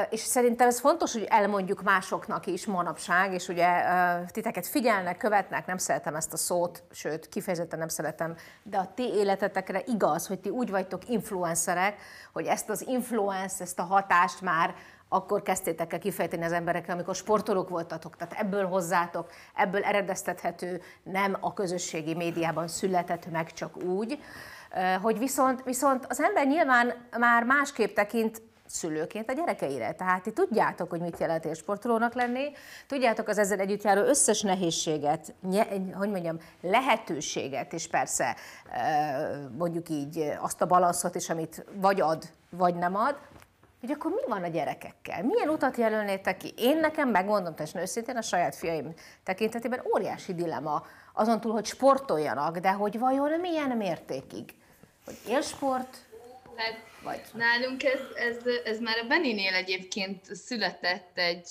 Speaker 1: és szerintem ez fontos, hogy elmondjuk másoknak is manapság, és ugye titeket figyelnek, követnek, nem szeretem ezt a szót, sőt, kifejezetten nem szeretem, de a ti életetekre igaz, hogy ti úgy vagytok influencerek, hogy ezt az influence, ezt a hatást már akkor kezdtétek el kifejteni az emberekkel, amikor sportolók voltatok. Tehát ebből hozzátok, ebből eredeztethető, nem a közösségi médiában született meg csak úgy, hogy viszont, viszont az ember nyilván már másképp tekint szülőként a gyerekeire. Tehát ti tudjátok, hogy mit jelent élsportolónak lenni, tudjátok az ezzel együtt járó összes nehézséget, nye, hogy mondjam, lehetőséget, és persze mondjuk így azt a balanszot is, amit vagy ad, vagy nem ad, hogy akkor mi van a gyerekekkel? Milyen utat jelölnétek ki? Én nekem, megmondom teljesen őszintén, a saját fiaim tekintetében óriási dilema azon túl, hogy sportoljanak, de hogy vajon milyen mértékig? Hogy élsport,
Speaker 2: Hát vagy. nálunk ez, ez, ez már a Beninél egyébként született egy,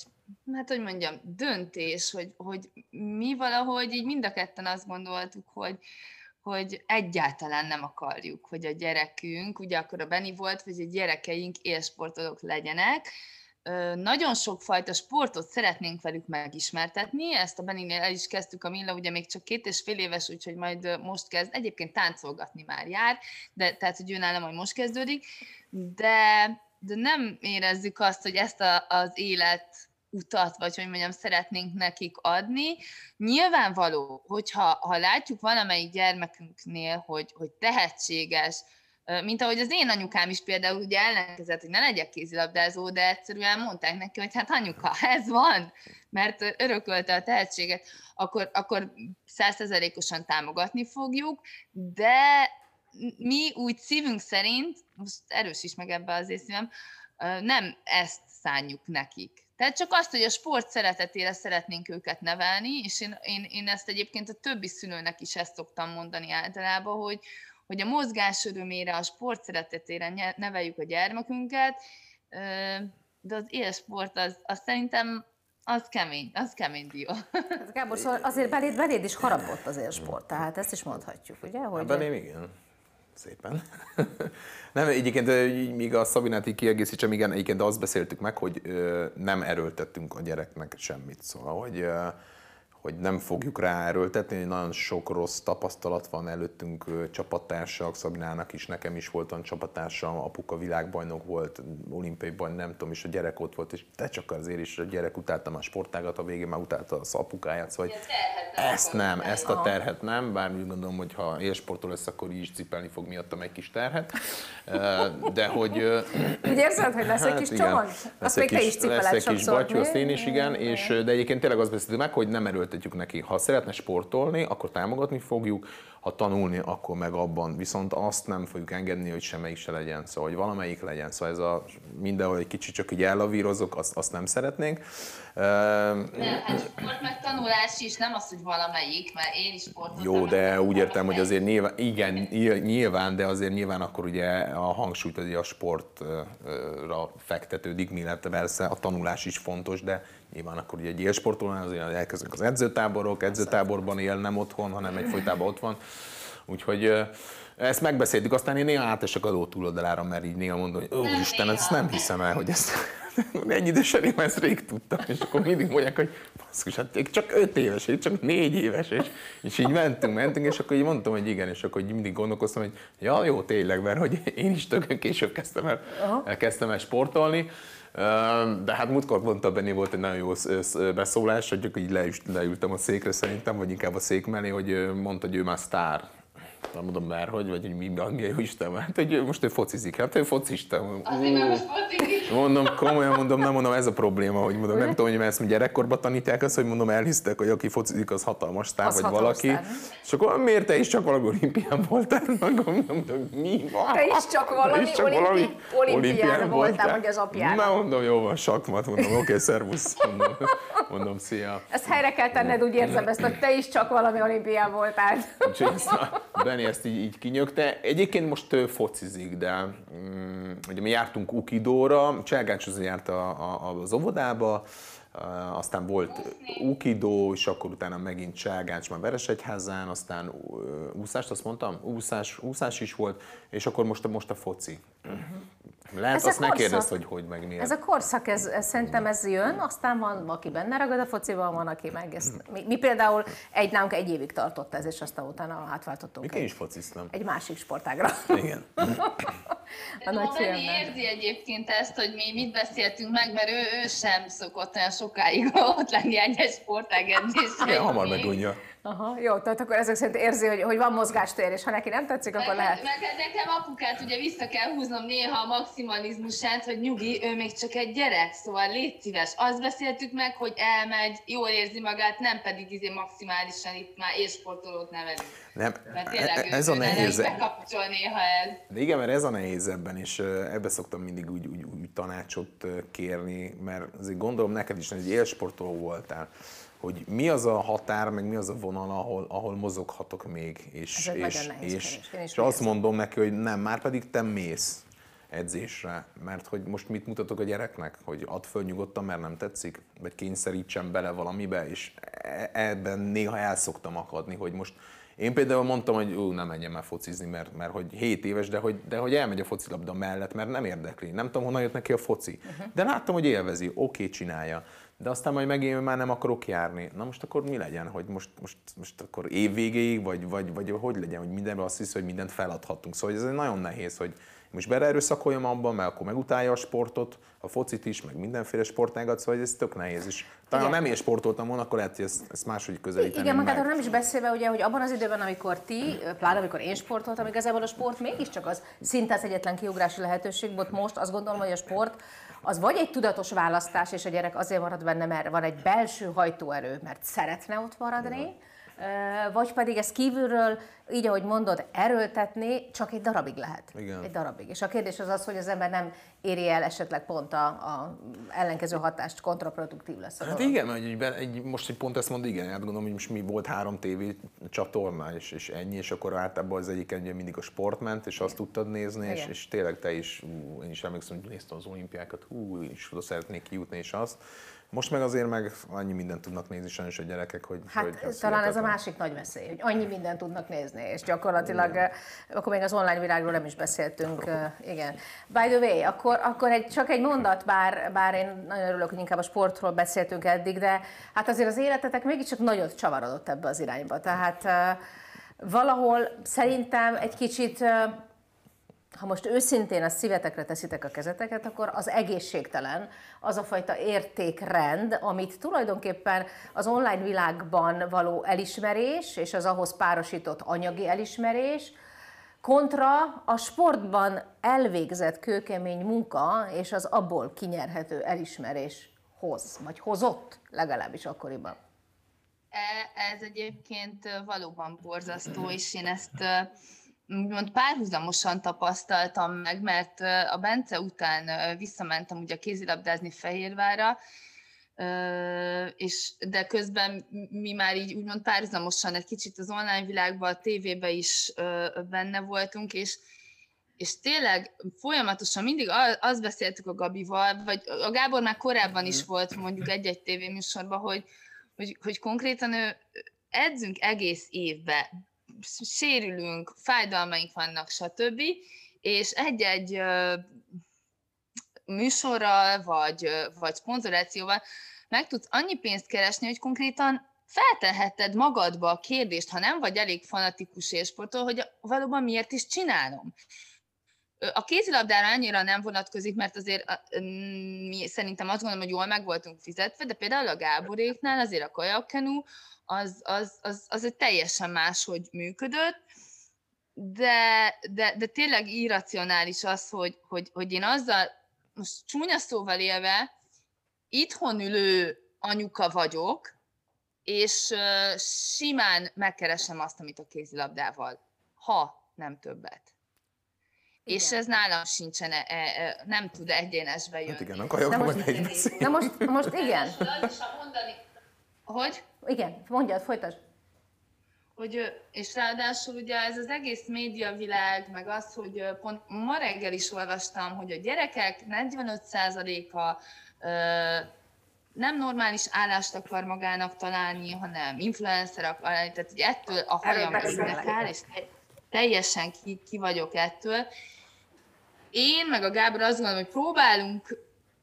Speaker 2: hát hogy mondjam, döntés, hogy, hogy mi valahogy így mind a ketten azt gondoltuk, hogy, hogy egyáltalán nem akarjuk, hogy a gyerekünk, ugye akkor a Beni volt, hogy a gyerekeink élsportolók legyenek, nagyon sokfajta sportot szeretnénk velük megismertetni, ezt a Beninél el is kezdtük, a Milla ugye még csak két és fél éves, úgyhogy majd most kezd, egyébként táncolgatni már jár, de tehát, hogy ő nálam majd most kezdődik, de, de nem érezzük azt, hogy ezt a, az élet utat, vagy hogy mondjam, szeretnénk nekik adni. Nyilvánvaló, hogyha ha látjuk valamelyik gyermekünknél, hogy, hogy tehetséges, mint ahogy az én anyukám is például ugye ellenkezett, hogy ne legyek kézilabdázó, de egyszerűen mondták neki, hogy hát anyuka, ez van, mert örökölte a tehetséget, akkor, akkor százszerzelékosan támogatni fogjuk, de mi úgy szívünk szerint, most erős is meg ebbe az észívem, nem ezt szánjuk nekik. Tehát csak azt, hogy a sport szeretetére szeretnénk őket nevelni, és én, én, én ezt egyébként a többi szülőnek is ezt szoktam mondani általában, hogy, hogy a mozgás örömére, a sport szeretetére neveljük a gyermekünket, de az élsport az, az szerintem az kemény, az kemény dió.
Speaker 1: Hát Gábor, szóval azért beléd, beléd is harapott az élsport, tehát ezt is mondhatjuk, ugye?
Speaker 4: Hát
Speaker 1: hogy...
Speaker 4: Belém igen. Szépen. nem, egyébként még a Szabinát így kiegészítsem, igen, egyébként azt beszéltük meg, hogy nem erőltettünk a gyereknek semmit. Szóval, hogy hogy nem fogjuk rá erőltetni, nagyon sok rossz tapasztalat van előttünk csapattársak, Szabinának is, nekem is volt olyan csapattársam, apuka világbajnok volt, olimpiai bajnok, nem tudom, és a gyerek ott volt, és te csak azért is, a gyerek utálta a sportágat, a végén már utálta az apukáját, szóval ezt nem, ezt a terhet nem, bár úgy gondolom, hogy ha élsportol lesz, akkor így is cipelni fog miattam egy kis terhet, de hogy...
Speaker 1: Úgy érzed, hogy lesz egy kis hát csomag? Azt még te is cipeled
Speaker 4: Lesz egy kis batyú, azt én is, igen, és, de egyébként tényleg azt beszéltük meg, hogy nem erőlt erőltetjük neki. Ha szeretne sportolni, akkor támogatni fogjuk, ha tanulni, akkor meg abban. Viszont azt nem fogjuk engedni, hogy semmelyik se legyen. Szóval, hogy valamelyik legyen. Szóval ez a mindenhol egy kicsit csak így ellavírozok, azt, azt nem szeretnénk.
Speaker 2: Nem, hát sport meg tanulás is, nem az, hogy valamelyik, mert én is sportoltam.
Speaker 4: Jó, de úgy értem, hogy azért nyilván, igen, nyilván, de azért nyilván akkor ugye a hangsúlyt azért a sportra fektetődik, illetve persze a tanulás is fontos, de nyilván akkor ugye egy élsportolónál azért elkezdünk az edzőtáborok, edzőtáborban él, nem otthon, hanem egy folytában ott van. Úgyhogy ezt megbeszéltük, aztán én néha átesek adó túloldalára, mert így néha mondom, hogy ó, Isten, ezt nem hiszem el, hogy ezt ennyi idősen én ezt rég tudtam, és akkor mindig mondják, hogy baszkus, hát csak öt éves, én csak négy éves, és, és így mentünk, mentünk, és akkor így mondtam, hogy igen, és akkor így mindig gondolkoztam, hogy ja, jó, tényleg, mert hogy én is tök később kezdtem el, kezdtem el sportolni, de hát múltkor mondta Benni, volt egy nagyon jó beszólás, hogy így leültem a székre szerintem, vagy inkább a szék mellé, hogy mondta, hogy ő már sztár nem mondom már, hogy, vagy hogy mi, jó Isten, hát hogy most ő focizik, hát ő focista. Mondom, komolyan mondom, nem mondom, ez a probléma, hogy mondom, nem tudom, hogy ezt gyerekkorban tanítják azt, hogy mondom, elhisztek, hogy aki focizik, az hatalmas sztár, az vagy hatalmas valaki. Sztár. És akkor miért te is csak valami olimpián voltál? Mondom, mondom, mi
Speaker 1: van? Te is csak valami, is csak olimpi- valami olimpián voltál, voltál, vagy az apján.
Speaker 4: Na mondom, jó van, sakmat, mondom, oké, okay, szervusz, mondom, mondom, szia.
Speaker 1: Ezt helyre kell tenned, úgy érzem ezt, hogy te is csak valami olimpián voltál.
Speaker 4: Úgyhogy Benni ezt így, így kinyögte. Egyébként most focizik, de um, ugye mi jártunk Ukidóra, Cselgács járt a, a, az óvodába, aztán volt Ukido, és akkor utána megint Cselgács már Veresegyházán, aztán úszást, azt mondtam? Úszás, úszás is volt, és akkor most, most a foci. Uh-huh. Lehet, ez azt ne kérdezd, hogy hogy meg miért.
Speaker 1: Ez a korszak, ez, ez, szerintem ez jön, aztán van, aki benne ragad a fociban, van, aki meg ezt. Mi, mi például egy nálunk egy évig tartott ez, és aztán utána átváltottunk.
Speaker 4: Én is fociztam.
Speaker 1: Egy másik sportágra.
Speaker 4: Igen.
Speaker 2: a nagy Dani érzi egyébként ezt, hogy mi mit beszéltünk meg, mert ő, ő sem szokott olyan sokáig ott lenni egyes sportág
Speaker 4: Igen, hamar megunja.
Speaker 1: Aha, jó, tehát akkor ezek szerint érzi, hogy, hogy van mozgástér, és ha neki nem tetszik, akkor
Speaker 2: meg,
Speaker 1: lehet.
Speaker 2: Meg nekem apukát ugye vissza kell húznom néha a maximalizmusát, hogy nyugi, ő még csak egy gyerek, szóval légy szíves. Azt beszéltük meg, hogy elmegy, jól érzi magát, nem pedig izé maximálisan itt már élsportolót nevelünk.
Speaker 4: Nem, mert tényleg e- ez a nehéz.
Speaker 2: Bekapcsol néha ez.
Speaker 4: De igen, mert ez a nehéz ebben, és ebbe szoktam mindig úgy, úgy, úgy tanácsot kérni, mert azért gondolom neked is, hogy élsportoló voltál hogy mi az a határ, meg mi az a vonal, ahol, ahol mozoghatok még. És, és, és, és azt mondom neki, hogy nem, már pedig te mész edzésre, mert hogy most mit mutatok a gyereknek, hogy add föl nyugodtan, mert nem tetszik, vagy kényszerítsem bele valamibe, és e, ebben néha el szoktam akadni, hogy most Én például mondtam, hogy ú, nem menjem el focizni, mert, mert hogy 7 éves, de hogy, de hogy elmegy a focilabda mellett, mert nem érdekli. Nem tudom, honnan jött neki a foci. Uh-huh. De láttam, hogy élvezi, oké, okay, csinálja. De aztán majd megint már nem akarok járni. Na most akkor mi legyen, hogy most, most, most akkor évvégéig, vagy, vagy, vagy hogy legyen, hogy mindenben azt hisz, hogy mindent feladhatunk. Szóval ez nagyon nehéz, hogy most beleerőszakoljam abban, mert akkor megutálja a sportot, a focit is, meg mindenféle sportágat, szóval ez tök nehéz is. Talán ha nem én sportoltam volna, akkor lehet, hogy ezt, ezt máshogy közelíteni.
Speaker 1: Igen, magától nem is beszélve, ugye, hogy abban az időben, amikor ti, pláne amikor én sportoltam, igazából a sport mégiscsak az szinte az egyetlen kiugrási lehetőség volt most. Azt gondolom, hogy a sport az vagy egy tudatos választás, és a gyerek azért marad benne, mert van egy belső hajtóerő, mert szeretne ott maradni, vagy pedig ez kívülről, így ahogy mondod, erőltetni csak egy darabig lehet.
Speaker 4: Igen.
Speaker 1: Egy darabig. És a kérdés az az, hogy az ember nem éri el esetleg pont a, a ellenkező hatást, kontraproduktív lesz a
Speaker 4: Hát
Speaker 1: dolog.
Speaker 4: igen, mert egy, egy, most egy pont ezt mond, igen, hát gondolom, hogy most mi volt három tévé csatorna, és, és ennyi, és akkor általában az egyik ennyi mindig a sport ment, és azt tudtad nézni, és, és tényleg te is, ú, én is emlékszem, hogy néztem az olimpiákat, hú, én is oda szeretnék kijutni, és azt. Most meg azért meg annyi mindent tudnak nézni sajnos a gyerekek, hogy...
Speaker 1: Hát
Speaker 4: hogy az
Speaker 1: talán ez a másik nagy veszély, hogy annyi mindent tudnak nézni, és gyakorlatilag, eh, akkor még az online világról nem is beszéltünk, igen. By the way, akkor, akkor egy, csak egy mondat, bár, bár én nagyon örülök, hogy inkább a sportról beszéltünk eddig, de hát azért az életetek mégiscsak nagyot csavarodott ebbe az irányba. Tehát eh, valahol szerintem egy kicsit ha most őszintén a szívetekre teszitek a kezeteket, akkor az egészségtelen az a fajta értékrend, amit tulajdonképpen az online világban való elismerés, és az ahhoz párosított anyagi elismerés, kontra a sportban elvégzett kőkemény munka, és az abból kinyerhető elismerés hoz, vagy hozott legalábbis akkoriban.
Speaker 2: E- Ez egyébként valóban borzasztó, és én ezt úgymond párhuzamosan tapasztaltam meg, mert a Bence után visszamentem ugye kézilabdázni Fehérvárra, ö, és de közben mi már így úgymond párhuzamosan egy kicsit az online világban, a tévében is benne voltunk, és és tényleg folyamatosan mindig azt beszéltük a Gabival, vagy a Gábor már korábban is volt mondjuk egy-egy tévéműsorban, hogy, hogy, hogy konkrétan ő, edzünk egész évben, sérülünk, fájdalmaink vannak, stb. És egy-egy műsorral, vagy, vagy szponzorációval meg tudsz annyi pénzt keresni, hogy konkrétan felteheted magadba a kérdést, ha nem vagy elég fanatikus élsportol, hogy valóban miért is csinálom. A kézilabdára annyira nem vonatkozik, mert azért mi szerintem azt gondolom, hogy jól meg voltunk fizetve, de például a Gáboréknál azért a kajakkenú az, az, az, az egy teljesen máshogy működött, de, de, de tényleg irracionális az, hogy, hogy, hogy én azzal, most csúnya szóval élve, itthon ülő anyuka vagyok, és simán megkeresem azt, amit a kézilabdával, ha nem többet. És
Speaker 1: Igen.
Speaker 2: ez nálam sincsen, e, e, nem tud egyenesbe jönni.
Speaker 4: Hát igen, a
Speaker 1: most-
Speaker 4: majd egy beszél.
Speaker 1: Na most, most igen,
Speaker 2: Az is, ha mondani, hogy?
Speaker 1: igen, mondjad, folytasd.
Speaker 2: hogy, és ráadásul ugye ez az egész médiavilág, meg az, hogy pont ma reggel is olvastam, hogy a gyerekek 45%-a ö, nem normális állást akar magának találni, hanem influencer akar tehát hogy ettől a hajam és teljesen ki, ki vagyok ettől. Én meg a Gábor azt gondolom, hogy próbálunk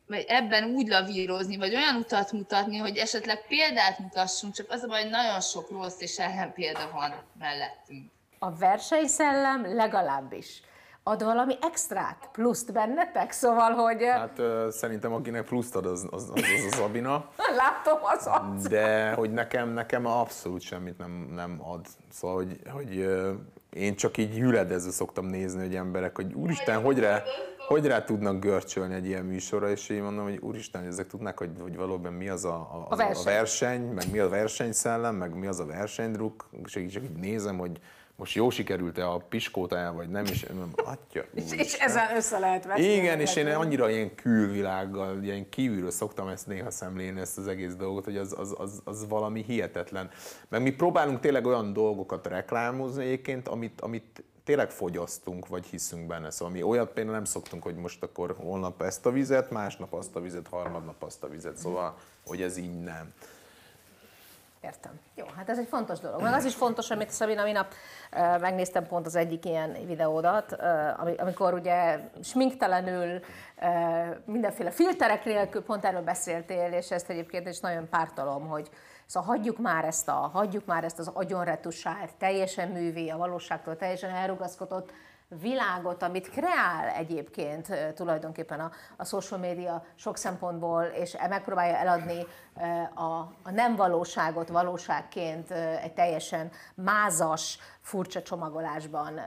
Speaker 2: vagy ebben úgy lavírozni, vagy olyan utat mutatni, hogy esetleg példát mutassunk, csak az a baj, hogy nagyon sok rossz és ellenpélda van mellettünk.
Speaker 1: A versenyszellem legalábbis ad valami extrát, pluszt bennetek, szóval, hogy hát,
Speaker 4: ö, szerintem akinek pluszt ad, az, az, az, az a Zabina.
Speaker 1: látom az arc.
Speaker 4: De hogy nekem, nekem abszolút semmit nem, nem ad. Szóval, hogy, hogy ö, én csak így hüledezve szoktam nézni, hogy emberek, hogy úristen, hogy rá, hogy rá tudnak görcsölni egy ilyen műsorra, és én mondom, hogy úristen, hogy ezek tudnák, hogy, hogy valóban mi az a, a, a,
Speaker 1: verseny.
Speaker 4: a verseny, meg mi a versenyszellem, meg mi az a versenydruk, és így csak így nézem, hogy most jó sikerült-e a piskótája, vagy nem, és nem, atya,
Speaker 1: És, és ezzel össze lehet vetni.
Speaker 4: Igen, és én annyira ilyen külvilággal, ilyen kívülről szoktam ezt néha szemlélni, ezt az egész dolgot, hogy az, az, az, az valami hihetetlen. Meg mi próbálunk tényleg olyan dolgokat reklámozni egyébként, amit, amit tényleg fogyasztunk, vagy hiszünk benne. Szóval mi olyat például nem szoktunk, hogy most akkor holnap ezt a vizet, másnap azt a vizet, harmadnap azt a vizet. Szóval, hogy ez így nem.
Speaker 1: Értem. Jó, hát ez egy fontos dolog. Meg az is fontos, amit Szabina minap megnéztem pont az egyik ilyen videódat, amikor ugye sminktelenül, mindenféle filterek nélkül pont erről beszéltél, és ezt egyébként is nagyon pártalom, hogy Szóval hagyjuk már ezt, a, hagyjuk már ezt az agyonretusált, teljesen művé, a valóságtól teljesen elrugaszkodott világot, amit kreál egyébként tulajdonképpen a, a social media sok szempontból, és e megpróbálja eladni a, a nem valóságot valóságként egy teljesen mázas, furcsa csomagolásban.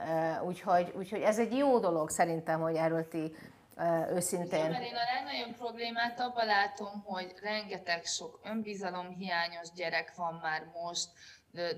Speaker 1: Úgyhogy, úgyhogy ez egy jó dolog szerintem, hogy erről ti őszintén. Igen,
Speaker 2: mert én a legnagyobb problémát abban látom, hogy rengeteg sok önbizalomhiányos gyerek van már most,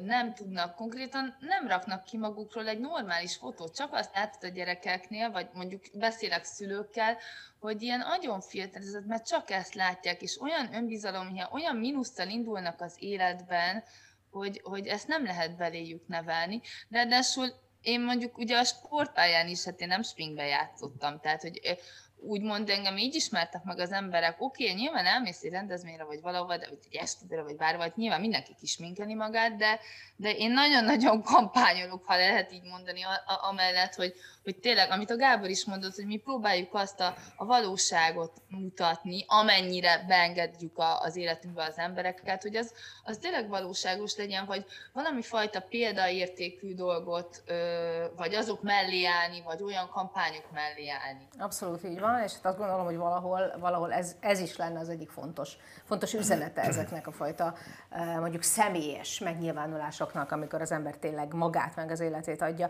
Speaker 2: nem tudnak konkrétan, nem raknak ki magukról egy normális fotót, csak azt látod a gyerekeknél, vagy mondjuk beszélek szülőkkel, hogy ilyen nagyon filterezett, mert csak ezt látják, és olyan önbizalom, olyan mínusztal indulnak az életben, hogy, hogy ezt nem lehet beléjük nevelni. Ráadásul én mondjuk ugye a sportpályán is, hát én nem springbe játszottam, tehát hogy úgymond engem így ismertek meg az emberek, oké, okay, nyilván elmész egy rendezvényre, vagy valahova, de, vagy egy esküvőre, vagy bárhol, vagy nyilván mindenki kisminkeli magát, de, de én nagyon-nagyon kampányolok, ha lehet így mondani, amellett, hogy, hogy tényleg, amit a Gábor is mondott, hogy mi próbáljuk azt a, a valóságot mutatni, amennyire beengedjük a, az életünkbe az embereket, hogy az, az tényleg valóságos legyen, vagy valami fajta példaértékű dolgot, vagy azok mellé állni, vagy olyan kampányok mellé állni.
Speaker 1: Abszolút így van, és hát azt gondolom, hogy valahol, valahol ez, ez is lenne az egyik fontos, fontos üzenete ezeknek a fajta mondjuk személyes megnyilvánulásoknak, amikor az ember tényleg magát meg az életét adja.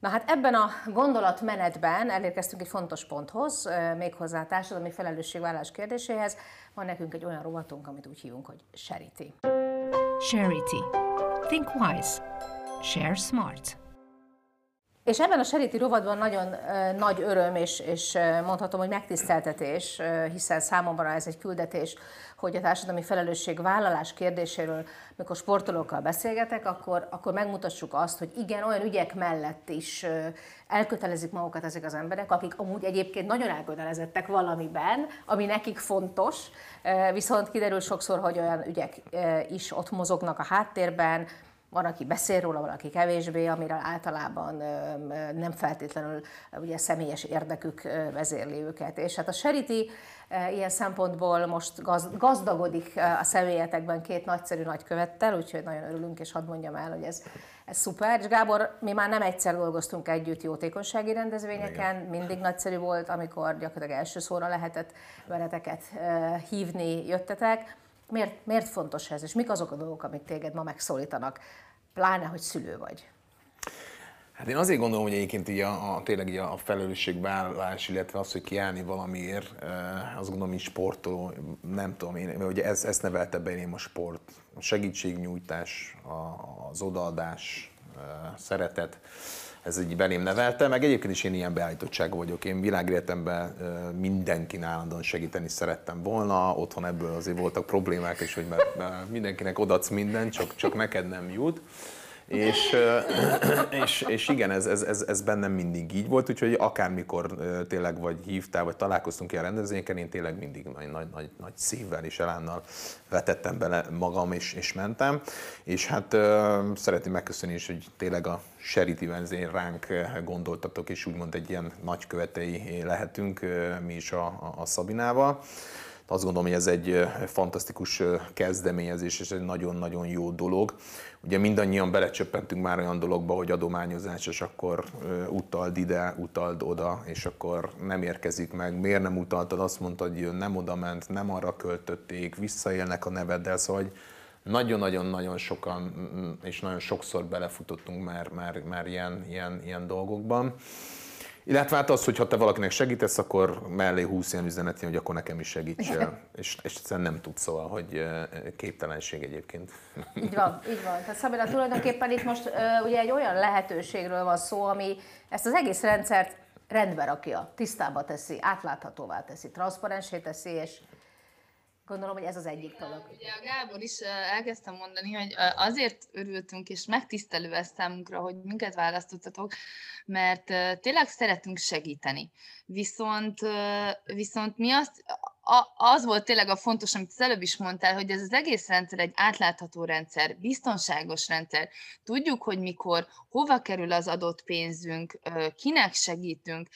Speaker 1: Na hát ebben a gondolatmenetben elérkeztünk egy fontos ponthoz, méghozzá a társadalmi felelősségvállás kérdéséhez. Van nekünk egy olyan rovatunk, amit úgy hívunk, hogy Charity. Charity. Think wise. Share smart. És ebben a Seriti rovadban nagyon nagy öröm, és, és mondhatom, hogy megtiszteltetés, hiszen számomra ez egy küldetés, hogy a társadalmi felelősség vállalás kérdéséről, mikor sportolókkal beszélgetek, akkor, akkor megmutassuk azt, hogy igen, olyan ügyek mellett is elkötelezik magukat ezek az emberek, akik amúgy egyébként nagyon elkötelezettek valamiben, ami nekik fontos, viszont kiderül sokszor, hogy olyan ügyek is ott mozognak a háttérben, van, aki beszél róla, valaki kevésbé, amiről általában nem feltétlenül ugye személyes érdekük vezérli őket. És hát a Seriti ilyen szempontból most gazdagodik a személyetekben két nagyszerű nagykövettel, úgyhogy nagyon örülünk, és hadd mondjam el, hogy ez, ez szuper. És Gábor, mi már nem egyszer dolgoztunk együtt jótékonysági rendezvényeken, Igen. mindig nagyszerű volt, amikor gyakorlatilag első szóra lehetett veleteket hívni, jöttetek. Miért, miért fontos ez, és mik azok a dolgok, amik téged ma megszólítanak, pláne, hogy szülő vagy?
Speaker 4: Hát én azért gondolom, hogy egyébként így a, a, tényleg így a felelősségvállalás, illetve az, hogy kiállni valamiért, azt gondolom, hogy sportoló, nem tudom én, hogy ez, ezt nevelte be én a sport, a segítségnyújtás, az odaadás, szeretet, ez így belém nevelte, meg egyébként is én ilyen beállítottság vagyok. Én világéletemben mindenkin állandóan segíteni szerettem volna, otthon ebből azért voltak problémák, és hogy mert mindenkinek odaadsz mindent, csak, csak neked nem jut. És, és, és igen, ez, ez, ez, ez bennem mindig így volt, úgyhogy akármikor tényleg vagy hívtál, vagy találkoztunk ilyen rendezvényeken, én tényleg mindig nagy, nagy, nagy, nagy szívvel és elánnal vetettem bele magam, és, és mentem. És hát szeretném megköszönni is, hogy tényleg a Charity Wednesday ránk gondoltatok, és úgymond egy ilyen nagykövetei lehetünk mi is a, a, a Szabinával azt gondolom, hogy ez egy fantasztikus kezdeményezés, és egy nagyon-nagyon jó dolog. Ugye mindannyian belecsöppentünk már olyan dologba, hogy adományozás, és akkor utald ide, utald oda, és akkor nem érkezik meg. Miért nem utaltad? Azt mondtad, hogy nem oda ment, nem arra költötték, visszaélnek a neveddel, szóval hogy nagyon-nagyon-nagyon sokan mm, és nagyon sokszor belefutottunk már, már, már ilyen, ilyen, ilyen dolgokban. Illetve hát az, hogy ha te valakinek segítesz, akkor mellé húsz ilyen üzenet hogy akkor nekem is segítsél. és, és egyszerűen nem tudsz, szóval, hogy képtelenség egyébként.
Speaker 1: Így van, így van. Tehát Szabina, tulajdonképpen itt most ugye egy olyan lehetőségről van szó, ami ezt az egész rendszert rendbe rakja, tisztába teszi, átláthatóvá teszi, transzparensé teszi, és Gondolom, hogy ez az egyik dolog.
Speaker 2: Ugye a Gábor is elkezdtem mondani, hogy azért örültünk, és megtisztelő ez számunkra, hogy minket választottatok, mert tényleg szeretünk segíteni. Viszont, viszont mi azt, a, az volt tényleg a fontos, amit az előbb is mondtál, hogy ez az egész rendszer egy átlátható rendszer, biztonságos rendszer. Tudjuk, hogy mikor, hova kerül az adott pénzünk, kinek segítünk,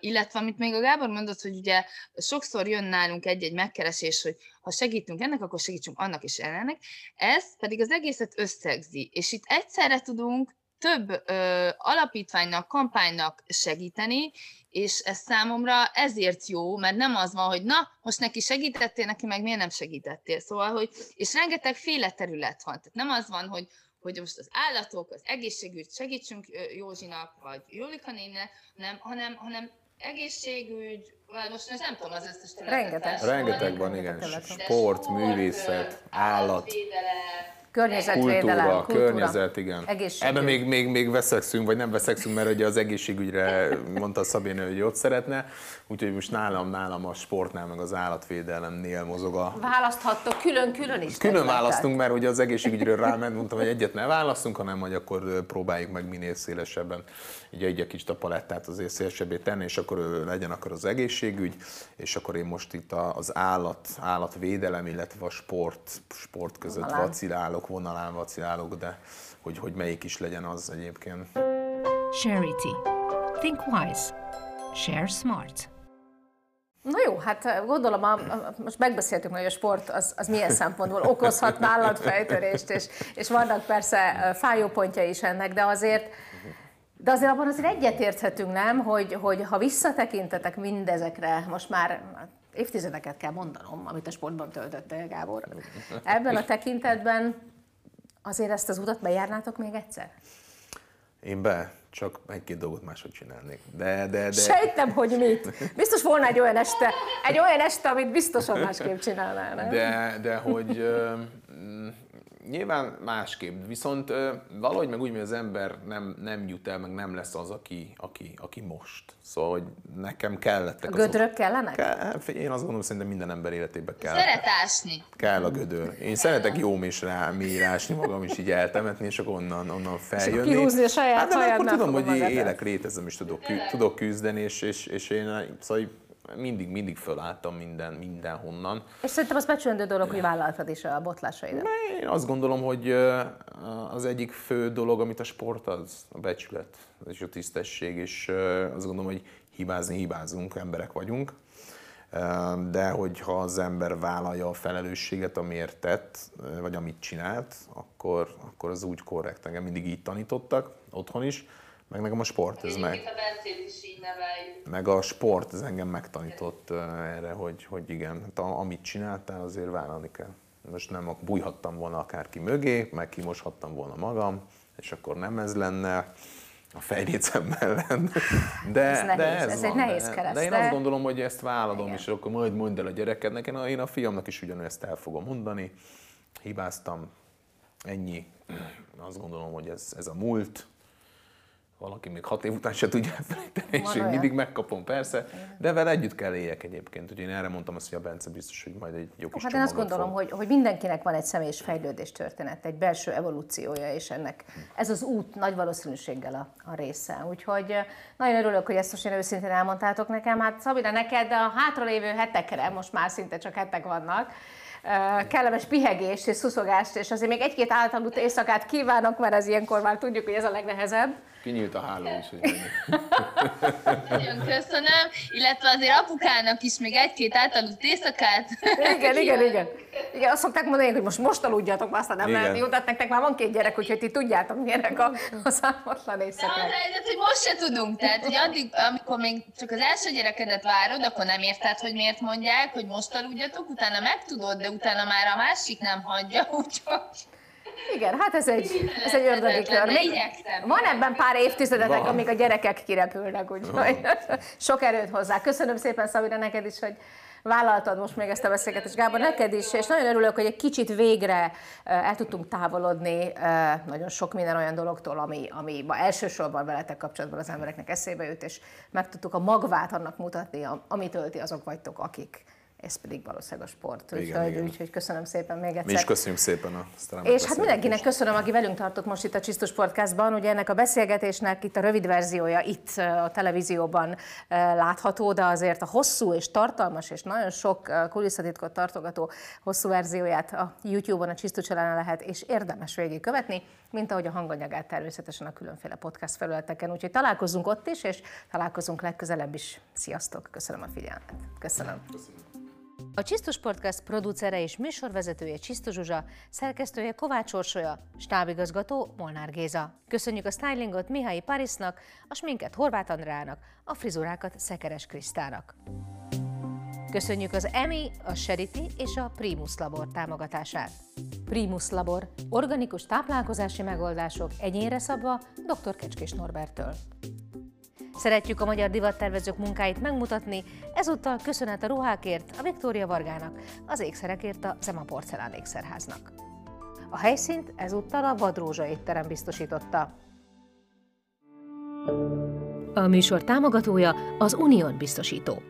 Speaker 2: illetve amit még a Gábor mondott, hogy ugye sokszor jön nálunk egy-egy megkeresés, hogy ha segítünk ennek, akkor segítsünk annak és ennek. Ez pedig az egészet összegzi, és itt egyszerre tudunk több ö, alapítványnak, kampánynak segíteni, és ez számomra ezért jó, mert nem az van, hogy na, most neki segítettél, neki meg miért nem segítettél. Szóval, hogy, és rengeteg féle terület van. Tehát nem az van, hogy, hogy most az állatok, az egészségügy segítsünk Józsinak, vagy Jólika nénnek, nem, hanem, hanem egészségügy, vagy most nem tudom az összes területet.
Speaker 1: Rengeteg.
Speaker 4: Rengeteg van, igen. Sport, művészet, állat.
Speaker 1: Környezetvédelem,
Speaker 4: kultúra,
Speaker 1: kultúra,
Speaker 4: környezet, igen.
Speaker 1: Egészségügy.
Speaker 4: Ebben még, még, még veszekszünk, vagy nem veszekszünk, mert ugye az egészségügyre mondta Szabéne, hogy ott szeretne, úgyhogy most nálam, nálam a sportnál, meg az állatvédelemnél mozog a...
Speaker 1: Választhattok külön-külön is.
Speaker 4: Külön
Speaker 1: területet.
Speaker 4: választunk, mert ugye az egészségügyről ráment, mondtam, hogy egyet ne választunk, hanem hogy akkor próbáljuk meg minél szélesebben, így egy kicsit a palettát azért szélesebbé tenni, és akkor legyen akkor az egészségügy, és akkor én most itt az állat, állatvédelem, illetve a sport, sport között
Speaker 1: Vonalán.
Speaker 4: vacilálok, vonalán vacilálok, de hogy, hogy melyik is legyen az egyébként.
Speaker 6: Charity. Think wise. Share smart.
Speaker 1: Na jó, hát gondolom, a, a, most megbeszéltük, hogy a sport az, az milyen szempontból okozhat nálad fejtörést, és, és vannak persze fájó pontja is ennek, de azért, de azért abban azért egyetérthetünk, nem, hogy, hogy ha visszatekintetek mindezekre, most már évtizedeket kell mondanom, amit a sportban töltöttél, Gábor. Ebben a tekintetben azért ezt az utat bejárnátok még egyszer?
Speaker 4: Én be, csak egy-két dolgot máshogy csinálnék. De, de, de...
Speaker 1: Sejtem, hogy mit. Biztos volna egy olyan este, egy olyan este, amit biztosan másképp csinálnál, nem?
Speaker 4: De, de hogy nyilván másképp, viszont ö, valahogy meg úgy, hogy az ember nem, nem jut el, meg nem lesz az, aki, aki, aki most. Szóval, hogy nekem kellettek
Speaker 1: A gödrök kellenek?
Speaker 4: Kell, hát én azt gondolom, szerintem minden ember életében kell.
Speaker 2: Szeret ásni.
Speaker 4: Kell a gödör. Én szeretek jó és rá, mélyre magam is így eltemetni, és akkor onnan, onnan feljönni.
Speaker 1: kihúzni a saját
Speaker 4: hát, de akkor tudom, hogy élek, létezem, és tudok, tudok küzdeni, és, és, és én szóval mindig, mindig fölálltam minden, mindenhonnan.
Speaker 1: És szerintem az becsülendő dolog, hogy vállaltad is a botlásaidat.
Speaker 4: Én azt gondolom, hogy az egyik fő dolog, amit a sport az, a becsület és a tisztesség, és azt gondolom, hogy hibázni hibázunk, emberek vagyunk, de hogyha az ember vállalja a felelősséget, amiért tett, vagy amit csinált, akkor, akkor az úgy korrekt. Engem mindig így tanítottak, otthon is, meg nekem a sport, ez meg.
Speaker 2: a Bencét is így neveljük.
Speaker 4: Meg a sport, ez engem megtanított erre, hogy, hogy igen, hát a- amit csináltál, azért vállalni kell. Most nem bújhattam volna akárki mögé, meg kimoshattam volna magam, és akkor nem ez lenne a fejlécem ellen. De,
Speaker 1: Ez nehéz,
Speaker 4: de ez,
Speaker 1: ez egy
Speaker 4: van.
Speaker 1: nehéz
Speaker 4: de,
Speaker 1: kereszt,
Speaker 4: de én azt gondolom, hogy ezt vállalom,
Speaker 1: Igen.
Speaker 4: és akkor majd mondd el a gyerekednek. Én a, én a fiamnak is ugyanezt el fogom mondani. Hibáztam, ennyi. Azt gondolom, hogy ez, ez a múlt. Valaki még hat év után se tudja elfelejteni, és én mindig megkapom, persze. De vele együtt kell éljek egyébként. Ugye én erre mondtam azt, hogy a Bence biztos, hogy majd egy jó kis
Speaker 1: Hát én azt gondolom,
Speaker 4: fog.
Speaker 1: hogy, hogy mindenkinek van egy személyes fejlődés történet, egy belső evolúciója, és ennek ez az út nagy valószínűséggel a, a része. Úgyhogy eh, nagyon örülök, hogy ezt most én őszintén elmondtátok nekem. Hát Szabina, neked a hátralévő hetekre, most már szinte csak hetek vannak, eh, kellemes pihegést és szuszogást, és azért még egy-két általut éjszakát kívánok, mert ez ilyenkor már tudjuk, hogy ez a legnehezebb.
Speaker 4: Kinyílt a háló, úgyhogy
Speaker 2: Nagyon köszönöm, illetve azért apukának is még egy-két átaludt éjszakát.
Speaker 1: Igen, igen, igen. Igen, azt szokták mondani, hogy most most aludjatok, már aztán nem
Speaker 4: Igen.
Speaker 1: lehet jó, tehát nektek már van két gyerek, úgyhogy ti tudjátok, milyenek a, a számotlan
Speaker 2: De az
Speaker 1: éjszakák.
Speaker 2: helyzet, hogy most se tudunk. Tehát, hogy addig, amikor még csak az első gyerekedet várod, akkor nem érted, hogy miért mondják, hogy most aludjatok, utána megtudod, de utána már a másik nem hagyja, úgyhogy...
Speaker 1: Igen, hát ez egy, ez egy ördögi kör. Még van ebben pár évtizedetek,
Speaker 4: Van.
Speaker 1: amíg a gyerekek kirepülnek, úgyhogy sok erőt hozzá. Köszönöm szépen, Szabina, neked is, hogy vállaltad most még ezt a beszélgetést. Gábor, neked is, és nagyon örülök, hogy egy kicsit végre el tudtunk távolodni nagyon sok minden olyan dologtól, ami, ami ma elsősorban veletek kapcsolatban az embereknek eszébe jut, és meg tudtuk a magvát annak mutatni, am- amit ölti, azok vagytok, akik ez pedig valószínűleg a sport.
Speaker 4: Igen,
Speaker 1: Úgyhogy,
Speaker 4: igen.
Speaker 1: úgyhogy köszönöm szépen még egyszer.
Speaker 4: Mi is köszönjük szépen a
Speaker 1: És hát mindenkinek köszönöm, aki velünk tartott most itt a Csisztus Podcastban. Ugye ennek a beszélgetésnek itt a rövid verziója itt a televízióban látható, de azért a hosszú és tartalmas és nagyon sok kulisszatitkot tartogató hosszú verzióját a YouTube-on, a Csisztus lehet, és érdemes végig követni, mint ahogy a hanganyagát természetesen a különféle podcast felületeken. Úgyhogy találkozunk ott is, és találkozunk legközelebb is. Sziasztok! Köszönöm a figyelmet. Köszönöm. A Csisztus Podcast producere és műsorvezetője Csisztus Zsuzsa, szerkesztője Kovács Orsolya, stábigazgató Molnár Géza. Köszönjük a stylingot Mihály Parisnak, a sminket Horváth Andrának, a frizurákat Szekeres Krisztának. Köszönjük az EMI, a Charity és a Primus Labor támogatását. Primus Labor, organikus táplálkozási megoldások egyénre szabva dr. Kecskés Norbertől. Szeretjük a magyar divattervezők munkáit megmutatni, ezúttal köszönet a ruhákért a Viktória Vargának, az ékszerekért a Zema Porcelán ékszerháznak. A helyszínt ezúttal a Vadrózsa étterem biztosította. A műsor támogatója az Unión biztosító.